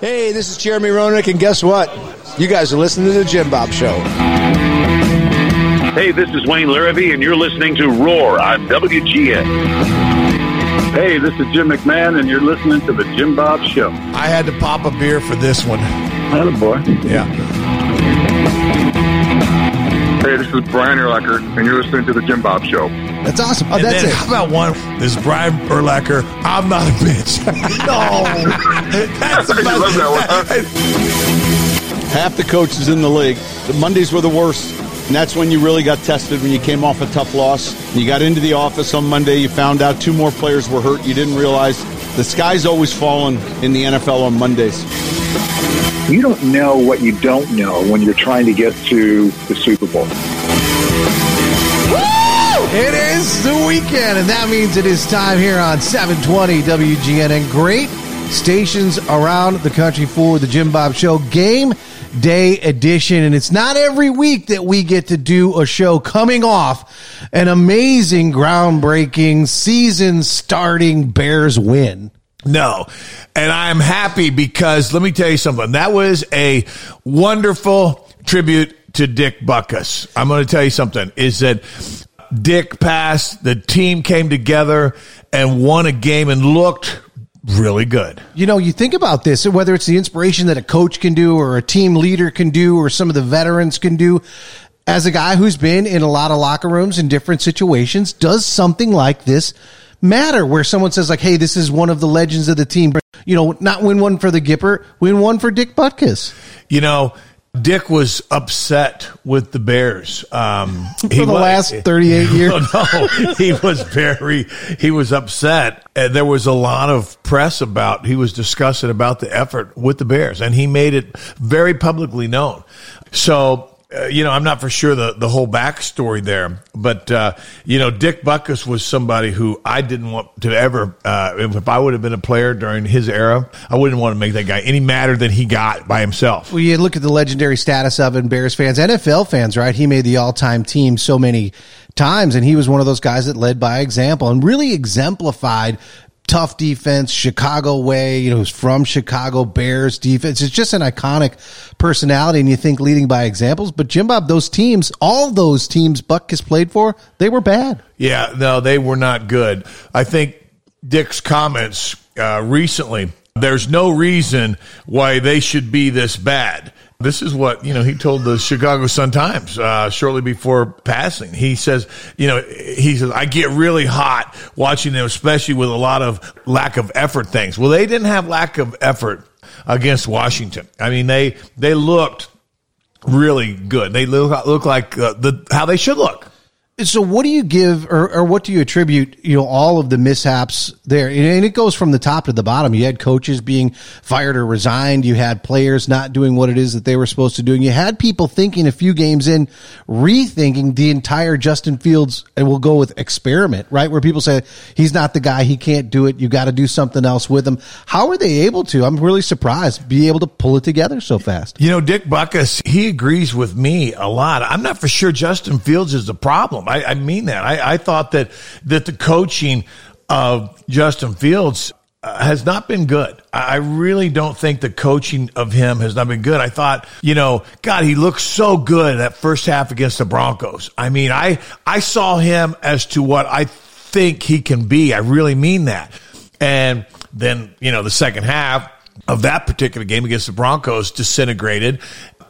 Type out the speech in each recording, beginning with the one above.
Hey, this is Jeremy Roenick, and guess what? You guys are listening to the Jim Bob Show. Hey, this is Wayne Larrabee, and you're listening to Roar on WGN. Hey, this is Jim McMahon, and you're listening to the Jim Bob Show. I had to pop a beer for this one. Hello, boy. Yeah. Hey, this is Brian Urlacher, and you're listening to the Jim Bob Show. That's awesome. Oh, And that's then it. how about one? This is Brian Urlacher. I'm not a bitch. no. That's I love that one. half the coaches in the league. The Mondays were the worst. And that's when you really got tested when you came off a tough loss. You got into the office on Monday, you found out two more players were hurt. You didn't realize the sky's always falling in the NFL on Mondays. You don't know what you don't know when you're trying to get to the Super Bowl. It is the weekend, and that means it is time here on 720 WGN and great stations around the country for the Jim Bob Show Game Day Edition. And it's not every week that we get to do a show coming off an amazing, groundbreaking, season starting Bears win. No. And I'm happy because let me tell you something. That was a wonderful tribute to Dick Butkus. I'm going to tell you something is that Dick passed, the team came together and won a game and looked really good. You know, you think about this, whether it's the inspiration that a coach can do or a team leader can do or some of the veterans can do. As a guy who's been in a lot of locker rooms in different situations, does something like this matter where someone says like, Hey, this is one of the legends of the team. You know, not win one for the Gipper, win one for Dick Butkus. You know, Dick was upset with the Bears. Um, For the last 38 years. no, he was very, he was upset. And there was a lot of press about, he was discussing about the effort with the Bears and he made it very publicly known. So, uh, you know, I'm not for sure the, the whole backstory there, but, uh, you know, Dick Butkus was somebody who I didn't want to ever, uh, if, I would have been a player during his era, I wouldn't want to make that guy any madder than he got by himself. Well, you look at the legendary status of it, Bears fans, NFL fans, right? He made the all-time team so many times, and he was one of those guys that led by example and really exemplified tough defense, Chicago way. You know, who's from Chicago Bears defense. It's just an iconic personality, and you think leading by examples. But Jim Bob, those teams, all those teams Butkus played for, they were bad. Yeah, no, they were not good. I think Dick's comments uh, recently, there's no reason why they should be this bad. This is what, you know, he told the Chicago Sun Times uh, shortly before passing. He says, you know, he says, I get really hot watching them, especially with a lot of lack of effort things. Well, they didn't have lack of effort against Washington. I mean, they, they looked really good. They look, look like uh, the, how they should look. So what do you give or, or what do you attribute, you know, all of the mishaps there? And it goes from the top to the bottom. You had coaches being fired or resigned. You had players not doing what it is that they were supposed to do. And you had people thinking a few games in, rethinking the entire Justin Fields and we'll go with experiment, right? Where people say he's not the guy. He can't do it. You got to do something else with him. How are they able to? I'm really surprised be able to pull it together so fast. You know, Dick Butkus, he agrees with me a lot. I'm not for sure Justin Fields is the problem. I, I mean that. I, I thought that that the coaching of Justin Fields uh, has not been good. I really don't think the coaching of him has not been good. I thought, you know, God, he looked so good that first half against the Broncos. I mean, I I saw him as to what I think he can be. I really mean that. And then, you know, the second half of that particular game against the Broncos disintegrated.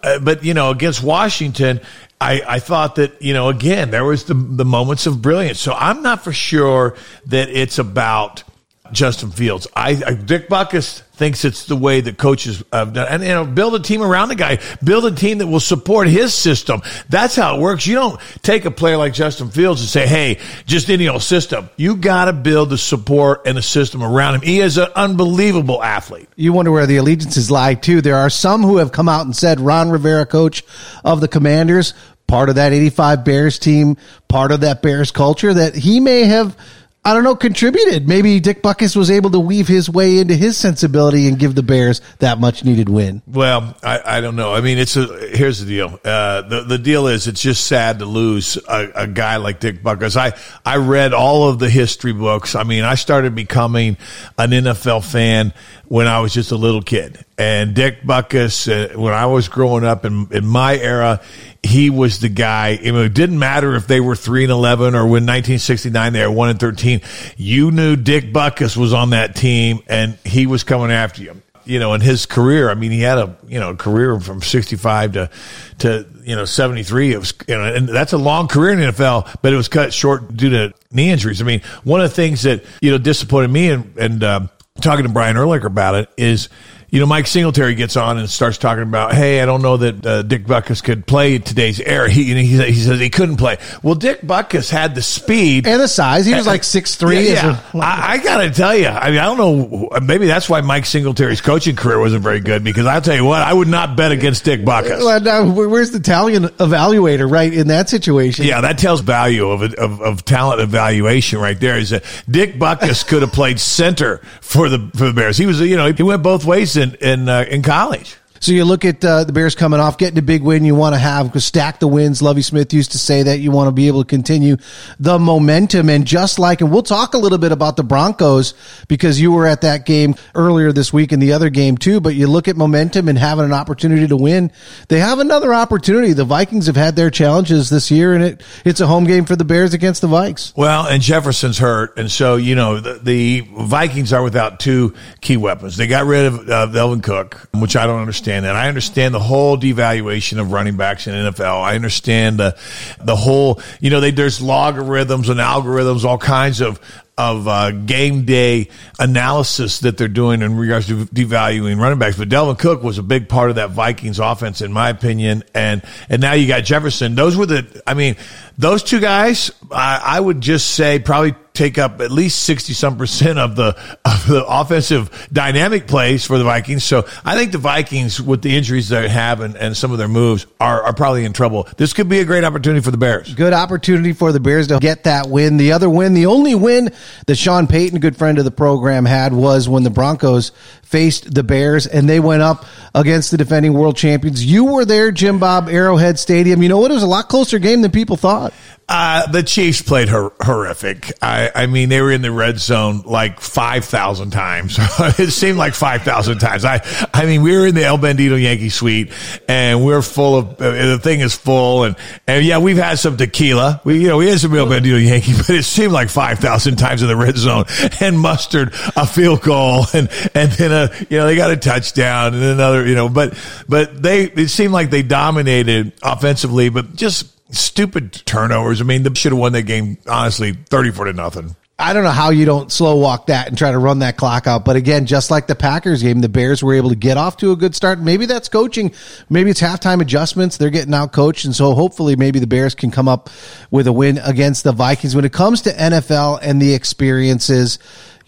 Uh, but you know, against Washington, I, I thought that you know again there was the the moments of brilliance. So I'm not for sure that it's about Justin Fields. I, I Dick Butkus thinks it's the way that coaches have done, and you know, build a team around the guy, build a team that will support his system. That's how it works. You don't take a player like Justin Fields and say, "Hey, just any old system." You got to build the support and the system around him. He is an unbelievable athlete. You wonder where the allegiances lie too. There are some who have come out and said Ron Rivera, coach of the Commanders, part of that 85 Bears team, part of that Bears culture, that he may have, I don't know, contributed. Maybe Dick Butkus was able to weave his way into his sensibility and give the Bears that much needed win. Well, I, I don't know. I mean, it's a here's the deal. Uh, the the deal is it's just sad to lose a, a guy like Dick Butkus. I I read all of the history books. I mean, I started becoming an NFL fan when I was just a little kid, And Dick Butkus, uh, when I was growing up in, in my era, he was the guy. It didn't matter if they were three and eleven or when 1969 they were one and thirteen. You knew Dick Butkus was on that team, and he was coming after you. You know, in his career, I mean, he had a you know career from 65 to to you know 73. It was you know, and that's a long career in the NFL, but it was cut short due to knee injuries. I mean, one of the things that you know disappointed me and and uh, talking to Brian Urlacher about it is you know, Mike Singletary gets on and starts talking about, hey, I don't know that uh, Dick Butkus could play today's era. He, you know, he, he says he couldn't play. Well, Dick Butkus had the speed and the size. He was like six three. Yeah, yeah. I, I got to tell you, I mean, I don't know. Maybe that's why Mike Singletary's coaching career wasn't very good because I'll tell you what, I would not bet against Dick Butkus. Well, now, where's the Italian evaluator, right, in that situation? Yeah, that tells value of, of, of talent evaluation right there. Is that Dick Butkus could have played center for the for the Bears. He was, you know, he went both ways in in uh, in college. So you look at uh, the Bears coming off, getting a big win. You want to have stack the wins. Lovie Smith used to say that you want to be able to continue the momentum. And just like, and we'll talk a little bit about the Broncos because you were at that game earlier this week and the other game too. But you look at momentum and having an opportunity to win. They have another opportunity. The Vikings have had their challenges this year, and it it's a home game for the Bears against the Vikes. Well, and Jefferson's hurt, and so you know the, the Vikings are without two key weapons. They got rid of uh, Cook, which I don't understand understand that. I understand the whole devaluation of running backs in NFL. I understand the the whole, you know, they, there's logarithms and algorithms, all kinds of of uh, game day analysis that they're doing in regards to devaluing running backs. But Dalvin Cook was a big part of that Vikings offense, in my opinion. And and now you got Jefferson. Those were the. I mean, those two guys. I, I would just say probably take up at least 60 some percent of the, of the offensive dynamic plays for the Vikings. So I think the Vikings, with the injuries they have and, and some of their moves, are, are probably in trouble. This could be a great opportunity for the Bears. Good opportunity for the Bears to get that win. The other win, the only win that Sean Payton, good friend of the program, had was when the Broncos faced the Bears and they went up against the defending world champions. You were there, Jim Bob, Arrowhead Stadium. You know what? It was a lot closer game than people thought. Uh, the Chiefs played hor- horrific. I, I, mean, they were in the red zone like 5,000 times. it seemed like 5,000 times. I, I mean, we were in the El Bandido Yankee suite and we're full of, uh, the thing is full. And, and yeah, we've had some tequila. We, you know, we had some El Bandido Yankee, but it seemed like 5,000 times in the red zone and mustered a field goal and, and then a, you know, they got a touchdown and another, you know, but, but they, it seemed like they dominated offensively, but just, stupid turnovers. I mean, they should have won that game, honestly, 34 to nothing. I don't know how you don't slow walk that and try to run that clock out. But again, just like the Packers game, the Bears were able to get off to a good start. Maybe that's coaching. Maybe it's halftime adjustments. They're getting out coached. And so hopefully maybe the Bears can come up with a win against the Vikings. When it comes to NFL and the experiences,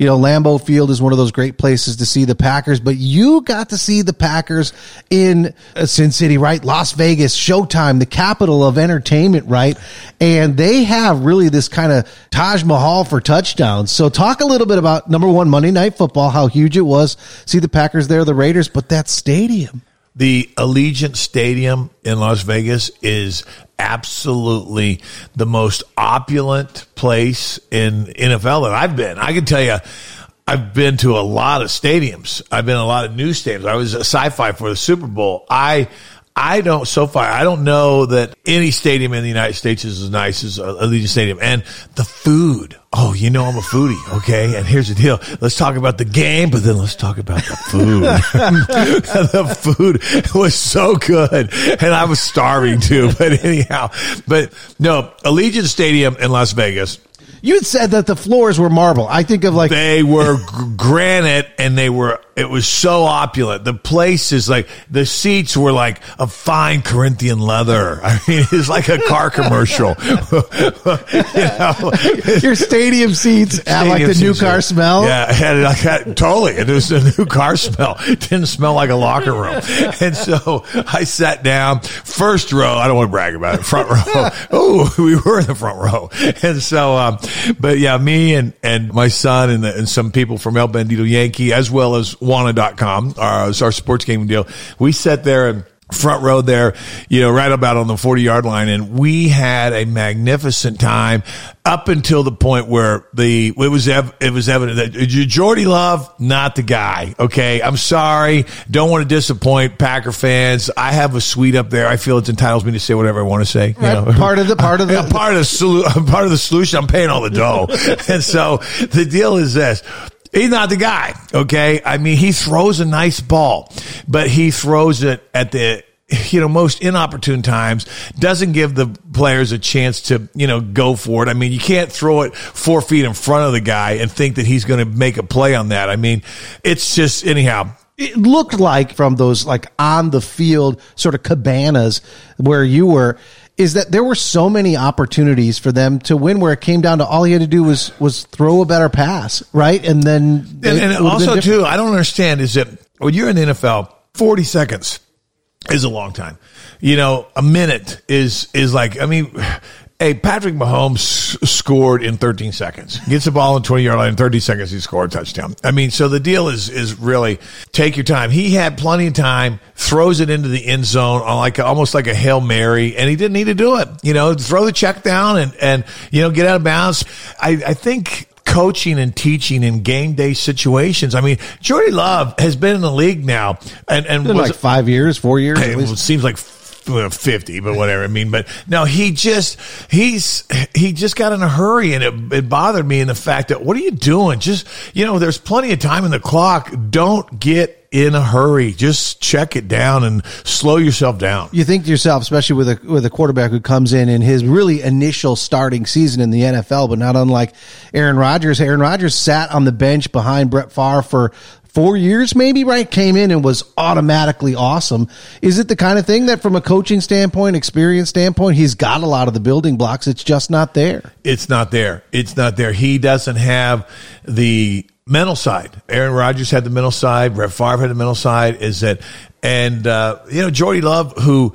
you know, Lambeau Field is one of those great places to see the Packers, but you got to see the Packers in uh, Sin City, right? Las Vegas, Showtime, the capital of entertainment, right? And they have really this kind of Taj Mahal for touchdowns. So talk a little bit about number one, Monday Night Football, how huge it was. See the Packers there, the Raiders, but that stadium. The Allegiant Stadium in Las Vegas is absolutely the most opulent place in NFL that I've been. I can tell you, I've been to a lot of stadiums. I've been a lot of new stadiums. I was a SoFi for the Super Bowl. I I don't, so far, I don't know that any stadium in the United States is as nice as Allegiant Stadium. And the food. Oh, you know I'm a foodie. Okay. And here's the deal. Let's talk about the game, but then let's talk about the food. the food was so good. And I was starving too. But anyhow, but no, Allegiant Stadium in Las Vegas you had said that the floors were marble. I think of like they were granite and they were it was so opulent. The place is like the seats were like a fine Corinthian leather. I mean, it's like a car commercial. you know? Your stadium seats stadium like the new car smell. Yeah, had, like, totally. It was a new car smell. It didn't smell like a locker room. And so I sat down, first row. I don't want to brag about it. Front row. oh, we were in the front row. And so, um, but yeah, me and and my son and, the, and some people from El Bandido Yankee as well as Wana.com, our, uh, our sports gaming deal. We sat there and front row there, you know, right about on the 40 yard line. And we had a magnificent time up until the point where the, it was, ev- it was evident that Jordan Love, not the guy. Okay. I'm sorry. Don't want to disappoint Packer fans. I have a suite up there. I feel it entitles me to say whatever I want to say. You Right. know? Part of the- part of the- part of the solu- part of the solution. I'm paying all the dough. and so the deal is this. He's not the guy. Okay. I mean, he throws a nice ball, but he throws it at the, you know, most inopportune times, doesn't give the players a chance to, you know, go for it. I mean, you can't throw it four feet in front of the guy and think that he's going to make a play on that. I mean, it's just, anyhow, it looked like from those like on the field sort of cabanas where you were is that there were so many opportunities for them to win where it came down to all he had to do was was throw a better pass right and then and, and would have been also too, I don't understand is that when you're in the NFL, 40 seconds is a long time. You know, a minute is is like I mean. Hey, Patrick Mahomes scored in 13 seconds. Gets the ball in 20 yard line in 30 seconds. He scored a touchdown. I mean, so the deal is is really take your time. He had plenty of time. Throws it into the end zone on like almost like a hail mary, and he didn't need to do it. You know, throw the check down and and you know get out of bounds. I I think coaching and teaching in game day situations. I mean, Jordan Love has been in the league now, and and was- like five years four years it seems like 50 but whatever. I mean but no he just he's he just got in a hurry and it, it bothered me in the fact that what are you doing? Just you know there's plenty of time in the clock. Don't get in a hurry. Just check it down and slow yourself down. You think to yourself, especially with a with a quarterback who comes in in his really initial starting season in the NFL, but not unlike Aaron Rodgers. Aaron Rodgers sat on the bench behind Brett Favre for four years, maybe. Right, came in and was automatically awesome. Is it the kind of thing that, from a coaching standpoint, experience standpoint, he's got a lot of the building blocks? It's just not there. it's not there. It's not there. He doesn't have the mental side. Aaron Rodgers had the mental side. Brett Favre had the mental side. Is that, and uh, you know, Jordan Love, who,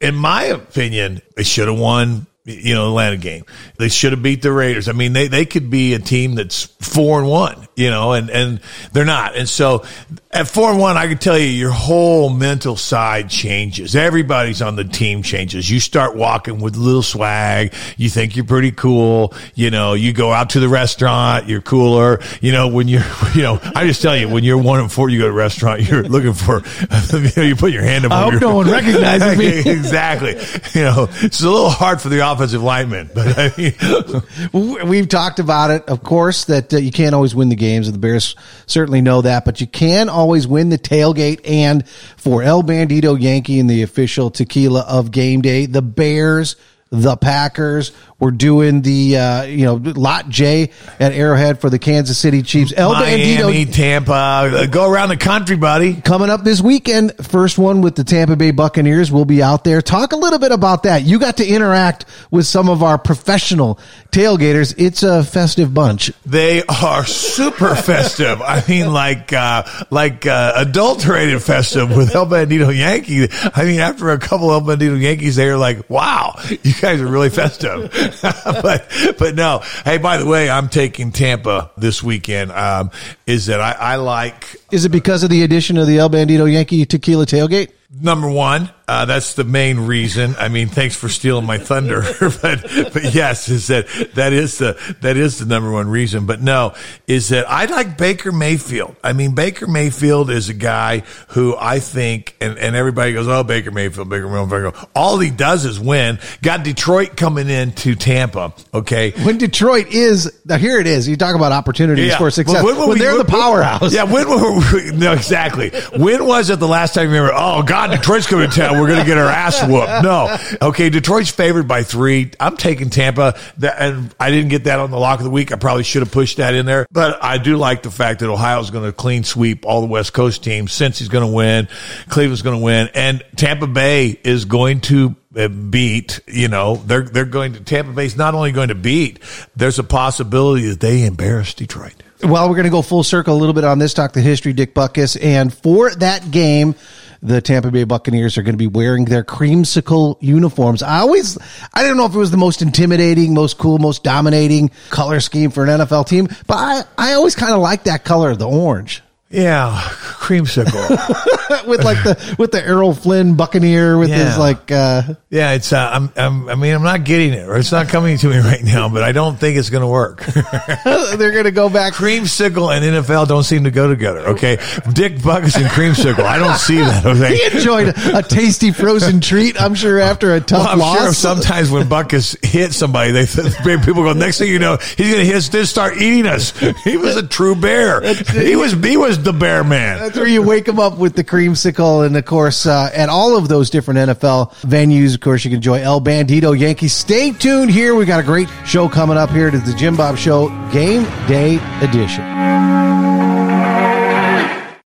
in my opinion, should have won. You know, Atlanta game. They should have beat the Raiders. I mean, they, they could be a team that's four and one, you know, and, and they're not. And so at four and one, I can tell you your whole mental side changes. Everybody's on the team changes. You start walking with a little swag. You think you're pretty cool. You know, you go out to the restaurant, you're cooler. You know, when you're, you know, I just tell you, when you're one and four, you go to a restaurant, you're looking for, you know, you put your hand up. I on hope your- no one recognizes me. exactly. You know, it's a little hard for the offensive lineman, but I mean, We've talked about it, of course, that uh, you can't always win the games. and The Bears certainly know that, but you can always win the tailgate. And for El Bandido Yankee and the official tequila of game day, the Bears, the Packers, were doing the uh, you know lot J at Arrowhead for the Kansas City Chiefs. El Miami, Bandito Tampa, go around the country, buddy. coming up this weekend. First one with the Tampa Bay Buccaneers. We'll be out there. Talk a little bit about that. You got to interact with some of our professional tailgaters. It's a festive bunch. They are super festive. I mean, like uh, like uh, adulterated festive with El Bandido Yankee. I mean, after a couple of El Bandido Yankees, they're like, "Wow, you guys are really festive." but but no. Hey, by the way, I'm taking Tampa this weekend. Um, is that I, I like Is it because of the addition of the El Bandido Yankee Tequila Tailgate? Number one, uh, that's the main reason. I mean, thanks for stealing my thunder, but but yes, is that that is the that is the number one reason. But no, is that I like Baker Mayfield. I mean, Baker Mayfield is a guy who I think, and, and everybody goes, oh, Baker Mayfield, Baker Mayfield. All he does is win. Got Detroit coming into Tampa. Okay, When Detroit is now, here it is. You talk about opportunities for success. Well, when were we- they're the powerhouse. Yeah, when were we, no, exactly. When was it the last time you remember, oh, God, Detroit's coming to town. We're going to get our ass whooped. No. Okay, Detroit's favored by three. I'm taking Tampa. And I didn't get that on the lock of the week. I probably should have pushed that in there. But I do like the fact that Ohio's going to clean sweep all the West Coast teams. Cincy's going to win, Cleveland's going to win. And Tampa Bay is going to uh, beat, you know, they're, they're going to, Tampa Bay's not only going to beat, there's a possibility that they embarrass Detroit. Well, we're going to go full circle a little bit on this, talk the history, Dick Butkus. And for that game, the Tampa Bay Buccaneers are going to be wearing their creamsicle uniforms. I always, I don't know if it was the most intimidating, most cool, most dominating color scheme for an NFL team, but I, I always kind of like that color, the orange. Yeah, creamsicle. with like the with the Errol Flynn Buccaneer with his like uh yeah, it's. Uh, I'm, I'm. I mean, I'm not getting it, or it's not coming to me right now. But I don't think it's going to work. they're gonna go back creamsicle and NFL don't seem to go together. Okay, Dick Butkus and creamsicle. I don't see that. Okay. he enjoyed a, a tasty frozen treat, I'm sure after a tough Well, I'm loss. sure sometimes when Butkus hit somebody, they people go. Next thing you know, he's going to hit start eating us. He was a true bear. He was. He was the bear man. That's where you wake them up with the creamsicle, and of course, uh, at all of those different NFL venues, of course, you can enjoy El Bandido Yankees. Stay tuned here. We got a great show coming up here to the Jim Bob Show Game Day Edition.